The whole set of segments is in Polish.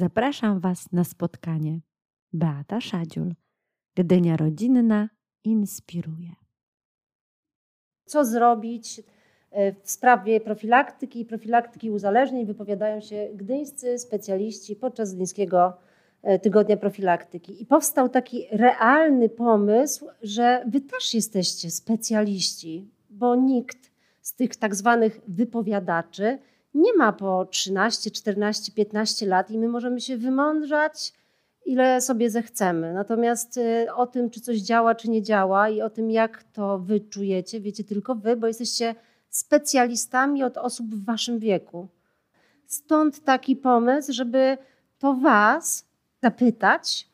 Zapraszam Was na spotkanie. Beata Szadziul, Gdynia Rodzinna inspiruje. Co zrobić e, w sprawie profilaktyki i profilaktyki uzależnień wypowiadają się gdyńscy specjaliści podczas Gdyńskiego e, Tygodnia Profilaktyki. I powstał taki realny pomysł, że Wy też jesteście specjaliści, bo nikt z tych tak zwanych wypowiadaczy nie ma po 13, 14, 15 lat i my możemy się wymądrzać, ile sobie zechcemy. Natomiast y, o tym, czy coś działa, czy nie działa i o tym, jak to wy czujecie, wiecie tylko wy, bo jesteście specjalistami od osób w waszym wieku. Stąd taki pomysł, żeby to was zapytać,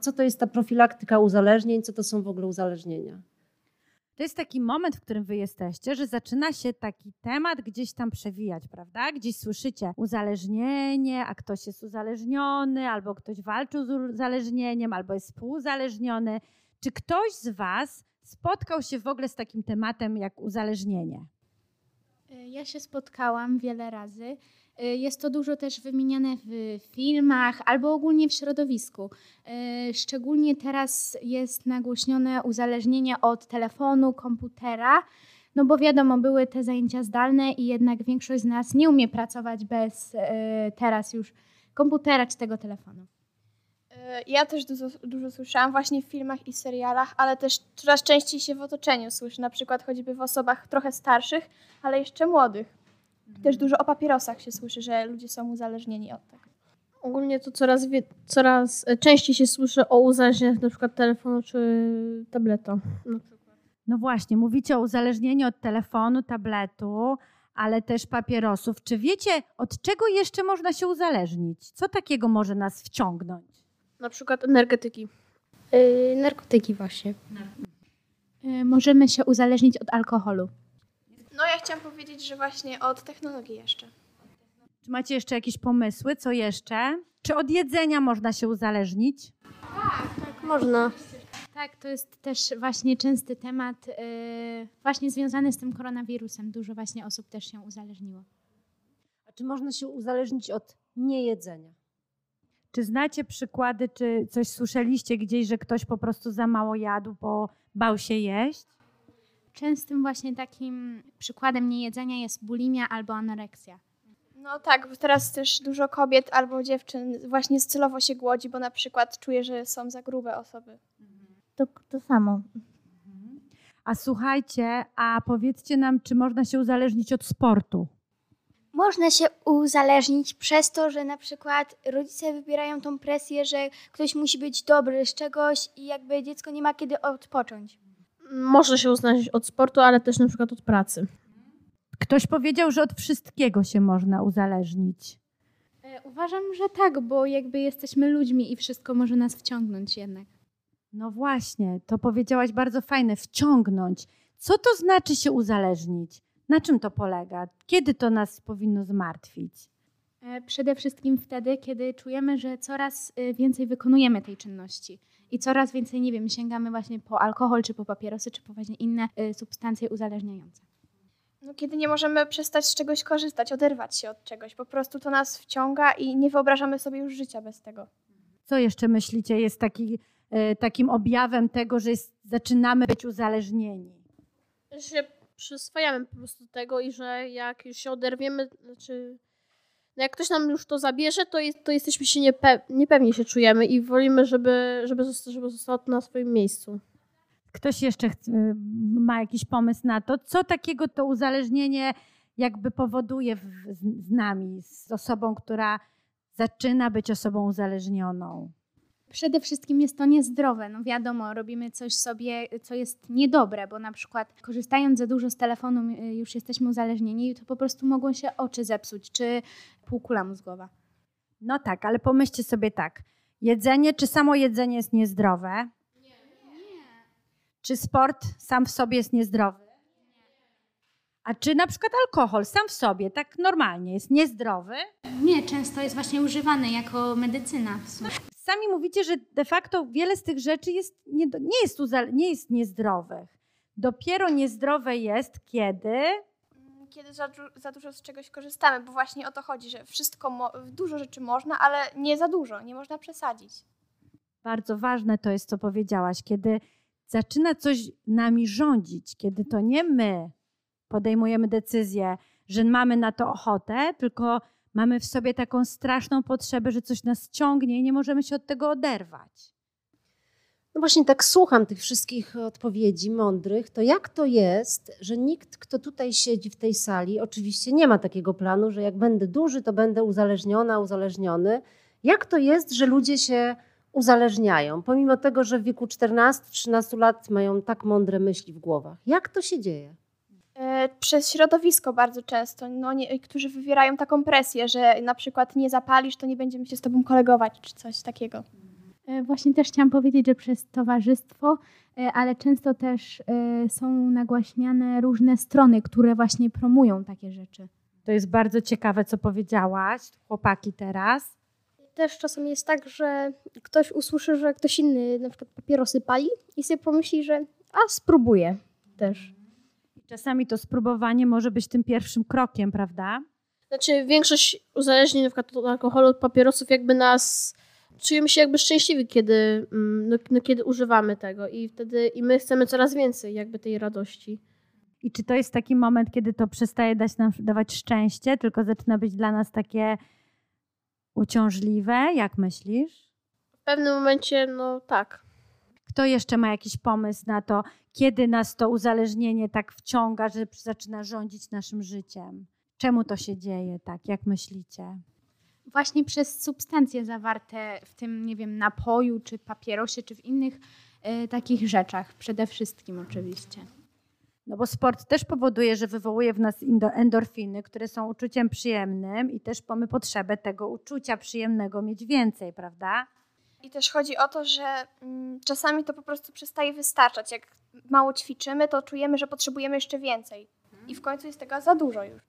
co to jest ta profilaktyka uzależnień, co to są w ogóle uzależnienia. To jest taki moment, w którym wy jesteście, że zaczyna się taki temat gdzieś tam przewijać, prawda? Gdzieś słyszycie uzależnienie, a ktoś jest uzależniony, albo ktoś walczył z uzależnieniem, albo jest współuzależniony. Czy ktoś z was spotkał się w ogóle z takim tematem jak uzależnienie? Ja się spotkałam wiele razy jest to dużo też wymieniane w filmach albo ogólnie w środowisku. Y, szczególnie teraz jest nagłośnione uzależnienie od telefonu, komputera, no bo wiadomo, były te zajęcia zdalne i jednak większość z nas nie umie pracować bez y, teraz już komputera czy tego telefonu. Ja też dużo, dużo słyszałam właśnie w filmach i serialach, ale też coraz częściej się w otoczeniu słyszy, na przykład choćby w osobach trochę starszych, ale jeszcze młodych. Też dużo o papierosach się słyszy, że ludzie są uzależnieni od tego. Ogólnie to coraz, wie, coraz częściej się słyszy o uzależnieniach na przykład telefonu czy tableta. No właśnie, mówicie o uzależnieniu od telefonu, tabletu, ale też papierosów. Czy wiecie, od czego jeszcze można się uzależnić? Co takiego może nas wciągnąć? Na przykład energetyki. Yy, narkotyki właśnie. Yy, możemy się uzależnić od alkoholu. No ja chciałam powiedzieć, że właśnie od technologii jeszcze. Czy macie jeszcze jakieś pomysły? Co jeszcze? Czy od jedzenia można się uzależnić? Tak, tak, można. Tak, to jest też właśnie częsty temat, yy, właśnie związany z tym koronawirusem. Dużo właśnie osób też się uzależniło. A czy można się uzależnić od niejedzenia? Czy znacie przykłady, czy coś słyszeliście gdzieś, że ktoś po prostu za mało jadł, bo bał się jeść? Częstym właśnie takim przykładem niejedzenia jest bulimia albo anoreksja. No tak, bo teraz też dużo kobiet albo dziewczyn właśnie celowo się głodzi, bo na przykład czuje, że są za grube osoby. To, to samo. A słuchajcie, a powiedzcie nam, czy można się uzależnić od sportu? Można się uzależnić przez to, że na przykład rodzice wybierają tą presję, że ktoś musi być dobry z czegoś i jakby dziecko nie ma kiedy odpocząć można się uznać od sportu, ale też na przykład od pracy. Ktoś powiedział, że od wszystkiego się można uzależnić. E, uważam, że tak, bo jakby jesteśmy ludźmi i wszystko może nas wciągnąć jednak. No właśnie, to powiedziałaś bardzo fajne, wciągnąć. Co to znaczy się uzależnić? Na czym to polega? Kiedy to nas powinno zmartwić? E, przede wszystkim wtedy, kiedy czujemy, że coraz e, więcej wykonujemy tej czynności i coraz więcej, nie wiem, sięgamy właśnie po alkohol, czy po papierosy, czy po właśnie inne y, substancje uzależniające. No, kiedy nie możemy przestać z czegoś korzystać, oderwać się od czegoś, po prostu to nas wciąga i nie wyobrażamy sobie już życia bez tego. Co jeszcze myślicie jest taki, y, takim objawem tego, że jest, zaczynamy być uzależnieni? Że się przyswajamy po prostu tego i że jak już się oderwiemy, znaczy no jak ktoś nam już to zabierze, to, jest, to jesteśmy się niepe, niepewnie się czujemy i wolimy, żeby, żeby, zostało, żeby zostało to na swoim miejscu. Ktoś jeszcze chce, ma jakiś pomysł na to, co takiego to uzależnienie jakby powoduje w, z, z nami, z osobą, która zaczyna być osobą uzależnioną? Przede wszystkim jest to niezdrowe. No wiadomo, robimy coś sobie, co jest niedobre, bo na przykład korzystając za dużo z telefonu y, już jesteśmy uzależnieni i to po prostu mogą się oczy zepsuć, czy półkula mózgowa. No tak, ale pomyślcie sobie tak. Jedzenie, czy samo jedzenie jest niezdrowe? Nie. nie. Czy sport sam w sobie jest niezdrowy? A czy na przykład alkohol sam w sobie, tak normalnie, jest niezdrowy? Nie, często jest właśnie używany jako medycyna w sumie sami mówicie, że de facto wiele z tych rzeczy jest, nie, nie, jest, nie jest niezdrowych. Dopiero niezdrowe jest, kiedy niekiedy za, du- za dużo z czegoś korzystamy, bo właśnie o to chodzi, że wszystko, dużo rzeczy można, ale nie za dużo, nie można przesadzić. Bardzo ważne to jest, co powiedziałaś, kiedy zaczyna coś nami rządzić, kiedy to nie my podejmujemy decyzję, że mamy na to ochotę, tylko mamy w sobie taką straszną potrzebę, że coś nas ciągnie i nie możemy się od tego oderwać. No właśnie tak słucham tych wszystkich odpowiedzi mądrych, to jak to jest, że nikt, kto tutaj siedzi w tej sali, oczywiście nie ma takiego planu, że jak będę duży, to będę uzależniona, uzależniony. Jak to jest, że ludzie się uzależniają, pomimo tego, że w wieku 14-13 lat mają tak mądre myśli w głowach? Jak to się dzieje? E, Przez środowisko bardzo często, no nie, którzy wywierają taką presję, że na przykład nie zapalisz, to nie będziemy się z tobą kolegować, czy coś takiego. E, Właśnie też chciałam powiedzieć, że przez towarzystwo, e, ale często też są nagłaśniane różne strony, które właśnie promują takie rzeczy. To jest bardzo ciekawe, co powiedziałaś, chłopaki teraz. Też czasem jest tak, że ktoś usłyszy, że ktoś inny na przykład papierosy pali i sobie pomyśli, że a spróbuję też. Czasami to spróbowanie może być tym pierwszym krokiem, prawda? Znaczy większość uzależnień na przykład od alkoholu, od papierosów jakby nas czujemy się jakby szczęśliwi, kiedy, mm, no, no, kiedy używamy tego i wtedy i my chcemy coraz więcej jakby tej radości. I czy to jest taki moment, kiedy to przestaje dać nam dawać szczęście, tylko zaczyna być dla nas takie uciążliwe? Jak myślisz? W pewnym momencie, no tak. Kto jeszcze ma jakiś pomysł na to, kiedy nas to uzależnienie tak wciąga, że zaczyna rządzić naszym życiem? Czemu to się dzieje tak? Jak myślicie? Właśnie przez substancje zawarte w tym, nie wiem, napoju, czy papierosie, czy w innych e, takich rzeczach. Przede wszystkim oczywiście. No bo sport też powoduje, że wywołuje w nas endorfiny, które są uczuciem przyjemnym i też mamy potrzebę tego uczucia przyjemnego mieć więcej, prawda? I też chodzi o to, że mm, czasami to po prostu przestaje wystarczać. Jak mało ćwiczymy, to czujemy, że potrzebujemy jeszcze więcej. I w końcu jest tego za dużo już.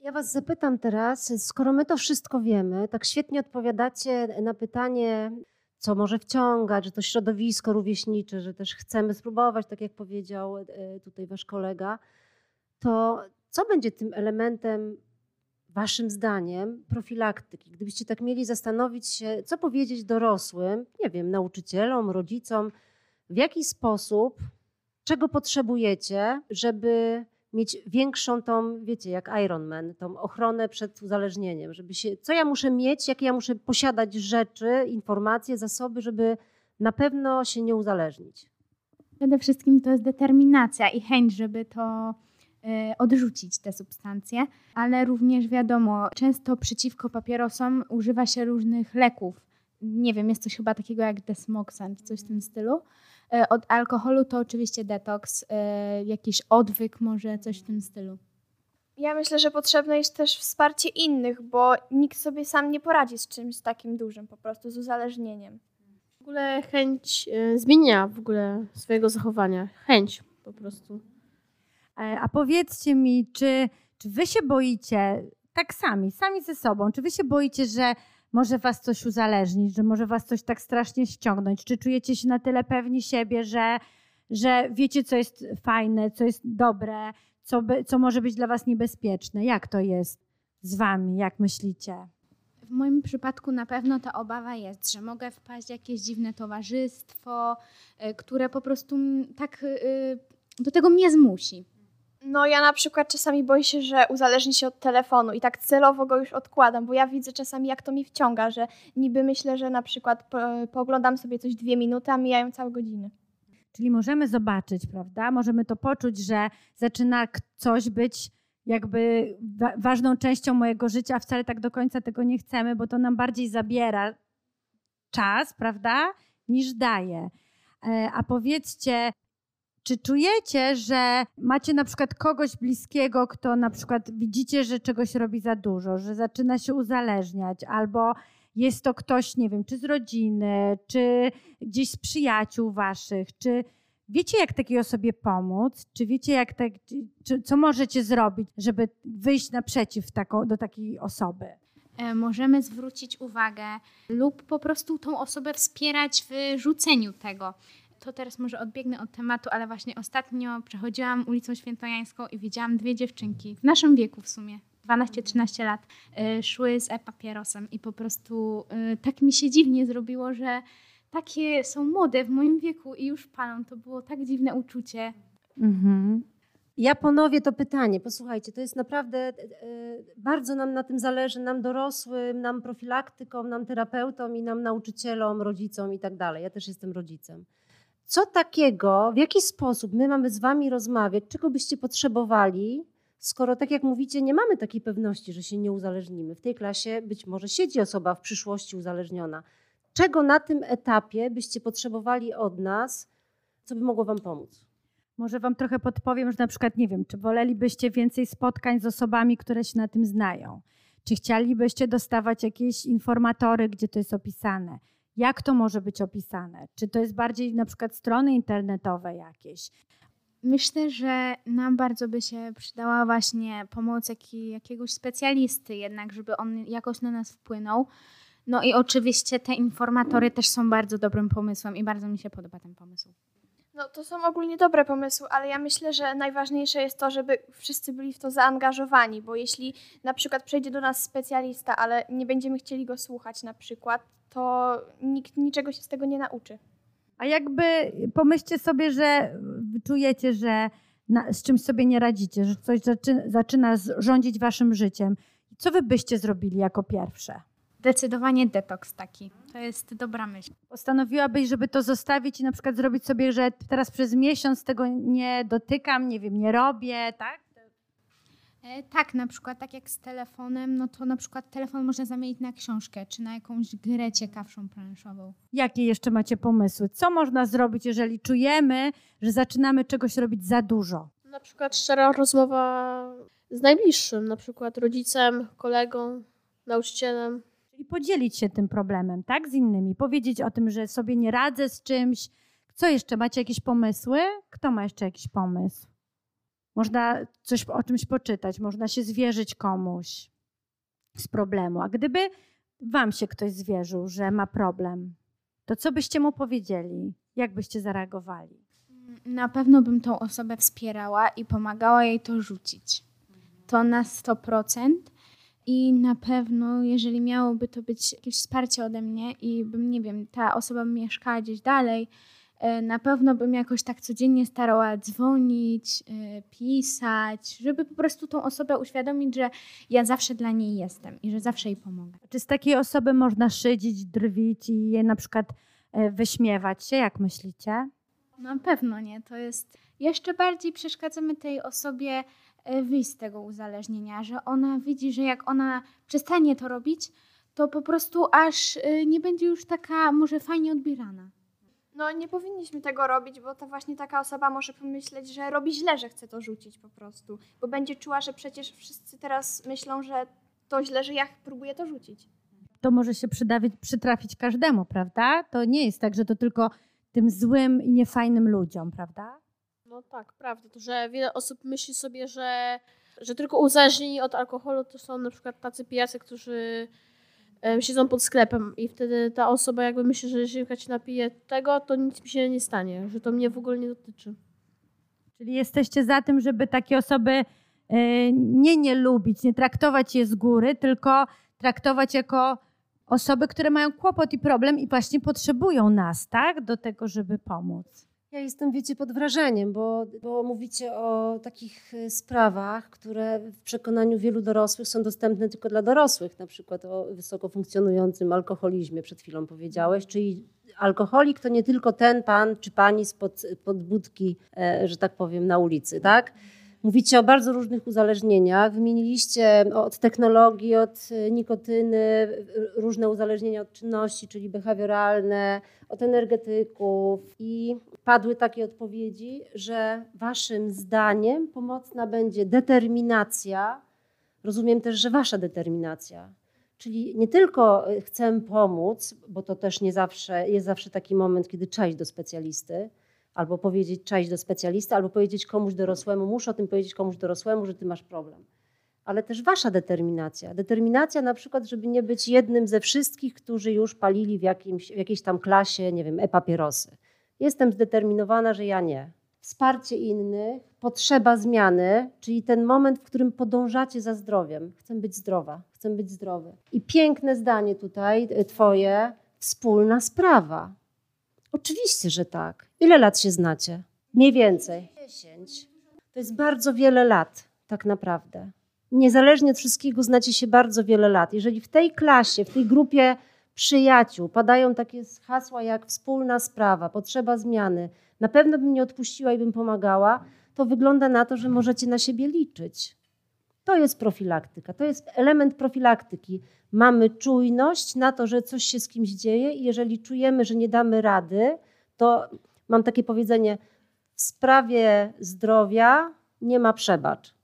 Ja Was zapytam teraz, skoro my to wszystko wiemy, tak świetnie odpowiadacie na pytanie, co może wciągać, że to środowisko rówieśnicze, że też chcemy spróbować, tak jak powiedział e, tutaj Wasz kolega, to co będzie tym elementem, Waszym zdaniem, profilaktyki? Gdybyście tak mieli zastanowić się, co powiedzieć dorosłym, nie wiem, nauczycielom, rodzicom, w jaki sposób, czego potrzebujecie, żeby mieć większą tą, wiecie, jak Iron Man, tą ochronę przed uzależnieniem, żeby się, co ja muszę mieć, jakie ja muszę posiadać rzeczy, informacje, zasoby, żeby na pewno się nie uzależnić. Przede wszystkim to jest determinacja i chęć, żeby to odrzucić te substancje, ale również wiadomo, często przeciwko papierosom używa się różnych leków. Nie wiem, jest coś chyba takiego jak desmoxan, czy coś w tym stylu. E, Od alkoholu to oczywiście detoks, e, jakiś odwyk, może coś w tym stylu. Ja myślę, że potrzebne jest też wsparcie innych, bo nikt sobie sam nie poradzi z czymś takim dużym, po prostu z uzależnieniem. W ogóle chęć e, zmienia w ogóle swojego zachowania. Chęć po prostu. E, A powiedzcie mi, czy, czy wy się boicie, tak sami, sami ze sobą, czy wy się boicie, że może was coś uzależnić, że może was coś tak strasznie ściągnąć? Czy czujecie się na tyle pewni siebie, że, że wiecie, co jest fajne, co jest dobre, co, by, co może być dla was niebezpieczne? Jak to jest z wami? Jak myślicie? W moim przypadku na pewno ta obawa jest, że mogę wpaść w jakieś dziwne towarzystwo, e, które po prostu tak e, do tego mnie zmusi. No ja na przykład czasami boję się, że uzależni się od telefonu i tak celowo go już odkładam, bo ja widzę czasami jak to mi wciąga, że niby myślę, że na przykład po, pooglądam sobie coś dwie minuty, a mijają całe godziny. Czyli możemy zobaczyć, prawda? Możemy to poczuć, że zaczyna coś być jakby wa- ważną częścią mojego życia, a wcale tak do końca tego nie chcemy, bo to nam bardziej zabiera czas, prawda, niż daje. E, A powiedzcie, czy czujecie, że macie na przykład kogoś bliskiego, kto na przykład widzicie, że czegoś robi za dużo, że zaczyna się uzależniać, albo jest to ktoś, nie wiem, czy z rodziny, czy gdzieś z przyjaciół waszych, czy wiecie, jak takiej osobie pomóc, czy wiecie, jak tak, czy, co możecie zrobić, żeby wyjść naprzeciw taką, do takiej osoby? E, Możemy zwrócić uwagę lub po prostu tą osobę wspierać w rzuceniu tego. To teraz może odbiegnę od tematu, ale właśnie ostatnio przechodziłam ulicą Świętojańską i widziałam dwie dziewczynki w naszym wieku w sumie. 12-13 lat y, szły z e-papierosem i po prostu y, tak mi się dziwnie zrobiło, że takie są młode w moim wieku i już palą. To było tak dziwne uczucie. Mhm. Ja ponowię to pytanie. Posłuchajcie, to jest naprawdę e, bardzo nam na tym zależy, nam dorosłym, nam profilaktykom, nam terapeutom i nam nauczycielom, rodzicom i tak dalej. Ja też jestem rodzicem. Co takiego, w jaki sposób my mamy z wami rozmawiać, czego byście potrzebowali, skoro tak jak mówicie, nie mamy takiej pewności, że się nie uzależnimy. W tej klasie być może siedzi osoba w przyszłości uzależniona. Czego na tym etapie byście potrzebowali od nas, co by mogło wam pomóc? Może Wam trochę podpowiem, że na przykład nie wiem, czy wolelibyście więcej spotkań z osobami, które się na tym znają? Czy chcielibyście dostawać jakieś informatory, gdzie to jest opisane? Jak to może być opisane? Czy to jest bardziej na przykład strony internetowe jakieś? Myślę, że nam bardzo by się przydała właśnie pomoc jaki, jakiegoś specjalisty, jednak, żeby on jakoś na nas wpłynął. No i oczywiście te informatory też są bardzo dobrym pomysłem i bardzo mi się podoba ten pomysł. No to są ogólnie dobre pomysły, ale ja myślę, że najważniejsze jest to, żeby wszyscy byli w to zaangażowani, bo jeśli na przykład przejdzie do nas specjalista, ale nie będziemy chcieli go słuchać na przykład, to nikt niczego się z tego nie nauczy. A jakby pomyślcie sobie, że czujecie, że na, z czymś sobie nie radzicie, że coś zaczyna, zaczyna rządzić waszym życiem. Co wy byście zrobili jako pierwsze? Zdecydowanie detoks taki. To jest dobra myśl. Postanowiłabyś, żeby to zostawić i na przykład zrobić sobie, że teraz przez miesiąc tego nie dotykam, nie wiem, nie robię, tak? E, tak, na przykład tak jak z telefonem, no to na przykład telefon można zamienić na książkę czy na jakąś grę ciekawszą planszową. Jakie jeszcze macie pomysły? Co można zrobić, jeżeli czujemy, że zaczynamy czegoś robić za dużo? Na przykład szczera rozmowa z najbliższym, na przykład rodzicem, kolegą, nauczycielem. Czyli podzielić się tym problemem, tak, z innymi, powiedzieć o tym, że sobie nie radzę z czymś. Co jeszcze? Macie jakieś pomysły? Kto ma jeszcze jakiś pomysł? Można coś o czymś poczytać, można się zwierzyć komuś z problemu. A gdyby wam się ktoś zwierzył, że ma problem, to co byście mu powiedzieli? Jak byście zareagowali? Na pewno bym tą osobę wspierała i pomagała jej to rzucić. To na 100%. I na pewno, jeżeli miałoby to być jakieś wsparcie ode mnie i bym, nie wiem, ta osoba mieszkała gdzieś dalej, e, na pewno bym jakoś tak codziennie starała dzwonić, e, pisać, żeby po prostu tą osobę uświadomić, że ja zawsze dla niej jestem i że zawsze jej pomogę. Czy z takiej osoby można szydzić, drwić i je na przykład e, wyśmiewać się? Jak myślicie? Na pewno nie. To jest jeszcze bardziej przeszkadzamy tej osobie wyjść z tego uzależnienia, że ona widzi, że jak ona przestanie to robić, to po prostu aż e, nie będzie już taka może fajnie odbierana. No nie powinniśmy tego robić, bo to właśnie taka osoba może pomyśleć, że robi źle, że chce to rzucić po prostu, bo będzie czuła, że przecież wszyscy teraz myślą, że to źle, że ja próbuję to rzucić. To może się przydawić, przytrafić każdemu, prawda? To nie jest tak, że to tylko tym złym i niefajnym ludziom, prawda? No tak, prawda. To, że wiele osób myśli sobie, że, że tylko uzależnieni od alkoholu to są na przykład tacy pijacy, którzy siedzą pod sklepem i wtedy ta osoba jakby myśli, że jeżeli się napije tego, to nic mi się nie stanie, że to mnie w ogóle nie dotyczy. Czyli jesteście za tym, żeby takie osoby e, nie nie lubić, nie traktować je z góry, tylko traktować jako osoby, które mają kłopot i problem i właśnie potrzebują nas, tak? Do tego, żeby pomóc. Ja jestem, wiecie, pod wrażeniem, bo, bo mówicie o takich y, sprawach, które w przekonaniu wielu dorosłych są dostępne tylko dla dorosłych, na przykład o wysoko funkcjonującym alkoholizmie przed chwilą powiedziałeś, czyli alkoholik to nie tylko ten pan czy pani spod, pod budki, e, że tak powiem, na ulicy, tak? Mówicie o bardzo różnych uzależnieniach. Wymieniliście od technologii, od e, nikotyny, różne uzależnienia od czynności, czyli behawioralne, od energetyków. I padły takie odpowiedzi, że waszym zdaniem pomocna będzie determinacja. Rozumiem też, że wasza determinacja. Czyli nie tylko e, chcę pomóc, bo to też nie zawsze jest zawsze taki moment, kiedy iść do specjalisty, albo powiedzieć cześć do specjalisty, albo powiedzieć komuś dorosłemu, muszę o tym powiedzieć komuś dorosłemu, że ty masz problem. Ale też wasza determinacja. Determinacja na przykład, żeby nie być jednym ze wszystkich, którzy już palili w, jakimś, w jakiejś tam klasie, nie wiem, e-papierosy. Jestem zdeterminowana, że ja nie. Wsparcie innych, potrzeba zmiany, czyli ten moment, w którym podążacie za zdrowiem. Chcę być zdrowa, chcę być zdrowy. I piękne zdanie tutaj, y, Twoje, wspólna sprawa. Oczywiście, że tak. Ile lat się znacie? Mniej więcej. 10. To jest bardzo wiele lat, tak naprawdę. Niezależnie od wszystkiego znacie się bardzo wiele lat. Jeżeli w tej klasie, w tej grupie przyjaciół padają takie hasła jak wspólna sprawa, potrzeba zmiany, na pewno bym nie odpuściła i bym pomagała, to wygląda na to, że możecie na siebie liczyć. To jest profilaktyka, to jest element profilaktyki. Mamy czujność na to, że coś się z kimś dzieje i jeżeli czujemy, że nie damy rady, to mam takie powiedzenie, w sprawie zdrowia nie ma przebacz.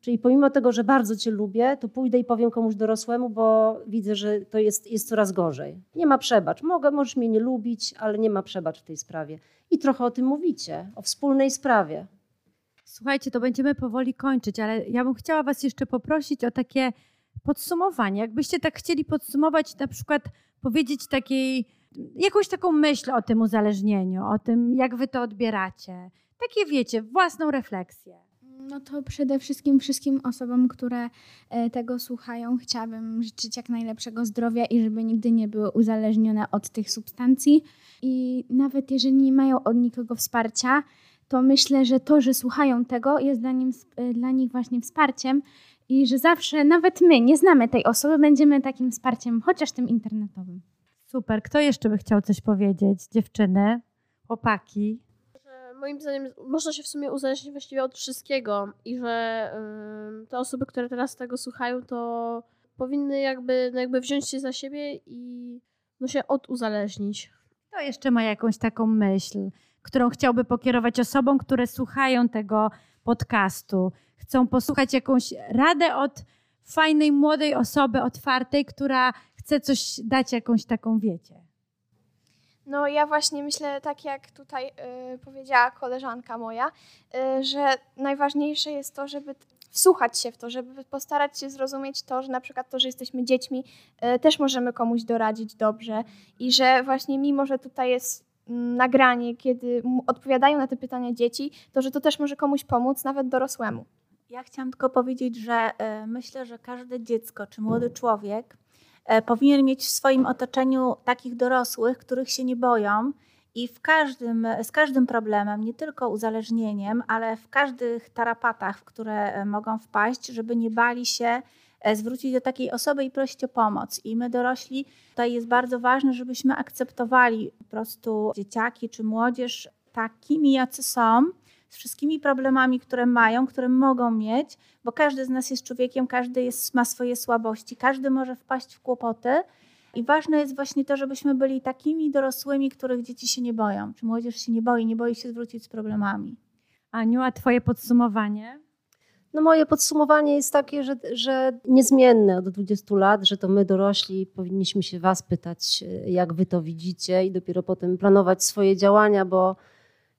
Czyli pomimo tego, że bardzo Cię lubię, to pójdę i powiem komuś dorosłemu, bo widzę, że to jest, jest coraz gorzej. Nie ma przebacz. Mogę, możesz mnie nie lubić, ale nie ma przebacz w tej sprawie. I trochę o tym mówicie, o wspólnej sprawie. Słuchajcie, to będziemy powoli kończyć, ale ja bym chciała Was jeszcze poprosić o takie podsumowanie. Jakbyście tak chcieli podsumować, na przykład powiedzieć takiej, jakąś taką myśl o tym uzależnieniu, o tym, jak Wy to odbieracie. Takie wiecie, własną refleksję. No to przede wszystkim wszystkim osobom, które e, tego słuchają, chciałabym życzyć jak najlepszego zdrowia i żeby nigdy nie były uzależnione od tych substancji. I nawet jeżeli nie mają od nikogo wsparcia, to myślę, że to, że słuchają tego, jest dla, nim, e, dla nich właśnie wsparciem i że zawsze, nawet my, nie znamy tej osoby, będziemy takim wsparciem, chociaż tym internetowym. Super. Kto jeszcze by chciał coś powiedzieć? Dziewczyny, chłopaki? moim zdaniem można się w sumie uzależnić właściwie od wszystkiego i że te osoby, które teraz tego słuchają, to powinny jakby, no jakby wziąć się za siebie i no się oduzależnić. Kto jeszcze ma jakąś taką myśl, którą chciałby pokierować osobom, które słuchają tego podcastu? Chcą posłuchać jakąś radę od fajnej, młodej osoby, otwartej, która chce coś dać, jakąś taką, wiecie, no ja właśnie myślę, tak jak tutaj y, powiedziała koleżanka moja, y, że najważniejsze jest to, żeby wsłuchać się w to, żeby postarać się zrozumieć to, że na przykład to, że jesteśmy dziećmi, y, też możemy komuś doradzić dobrze i że właśnie mimo, że tutaj jest mm, nagranie, kiedy odpowiadają na te pytania dzieci, to że to też może komuś pomóc, nawet dorosłemu. Ja chciałam tylko powiedzieć, że myślę, że każde dziecko czy młody człowiek powinien mieć w swoim otoczeniu takich dorosłych, których się nie boją i w każdym, z każdym problemem, nie tylko uzależnieniem, ale w każdych tarapatach, w które e, mogą wpaść, żeby nie bali się e, zwrócić do takiej osoby i prosić o pomoc. I my dorośli, tutaj jest bardzo ważne, żebyśmy akceptowali po prostu dzieciaki czy młodzież takimi, jacy są, z wszystkimi problemami, które mają, które mogą mieć, bo każdy z nas jest człowiekiem, każdy jest, ma swoje słabości, każdy może wpaść w kłopoty. I ważne jest właśnie to, żebyśmy byli takimi dorosłymi, których dzieci się nie boją, czy młodzież się nie boi, nie boi się zwrócić z problemami. Aniu, a Twoje podsumowanie? No moje podsumowanie jest takie, że, że niezmienne od 20 lat, że to my dorośli powinniśmy się Was pytać, jak Wy to widzicie i dopiero potem planować swoje działania, bo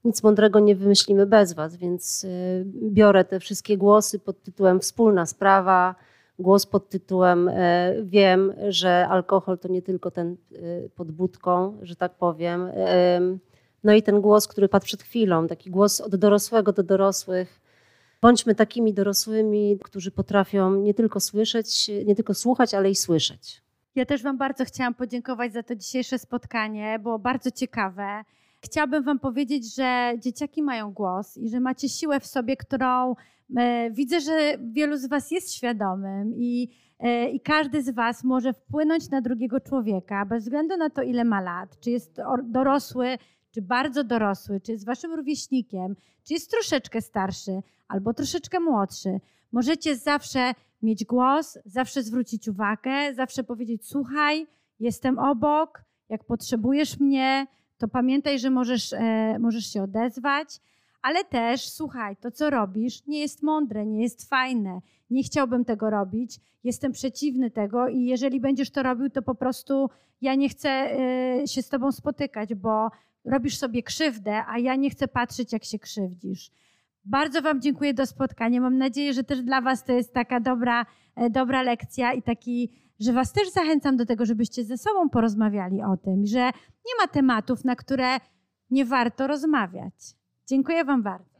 nic mądrego nie wymyślimy bez Was, więc y, biorę te wszystkie głosy pod tytułem Wspólna sprawa, głos pod tytułem e, Wiem, że alkohol to nie tylko ten y, pod budką, że tak powiem. No i ten głos, który padł przed chwilą, taki głos od dorosłego do dorosłych. Bądźmy takimi dorosłymi, którzy potrafią nie tylko słyszeć, nie tylko słuchać, ale i słyszeć. Ja też Wam bardzo chciałam podziękować za to dzisiejsze spotkanie. Było bardzo ciekawe. Chciałabym Wam powiedzieć, że dzieciaki mają głos i że macie siłę w sobie, którą e, widzę, że wielu z Was jest świadomym i, e, i każdy z Was może wpłynąć na drugiego człowieka, bez względu na to, ile ma lat, czy jest dorosły, czy bardzo dorosły, czy jest Waszym rówieśnikiem, czy jest troszeczkę starszy albo troszeczkę młodszy. Możecie zawsze mieć głos, zawsze zwrócić uwagę, zawsze powiedzieć: Słuchaj, jestem obok, jak potrzebujesz mnie, to pamiętaj, że możesz, e, możesz się odezwać, ale też słuchaj, to co robisz nie jest mądre, nie jest fajne. Nie chciałbym tego robić, jestem przeciwny tego i jeżeli będziesz to robił, to po prostu ja nie chcę e, się z tobą spotykać, bo robisz sobie krzywdę, a ja nie chcę patrzeć, jak się krzywdzisz. Bardzo Wam dziękuję do spotkania. Mam nadzieję, że też dla Was to jest taka dobra, e, dobra lekcja i taki że Was też zachęcam do tego, żebyście ze sobą porozmawiali o tym, że nie ma tematów, na które nie warto rozmawiać. Dziękuję Wam bardzo.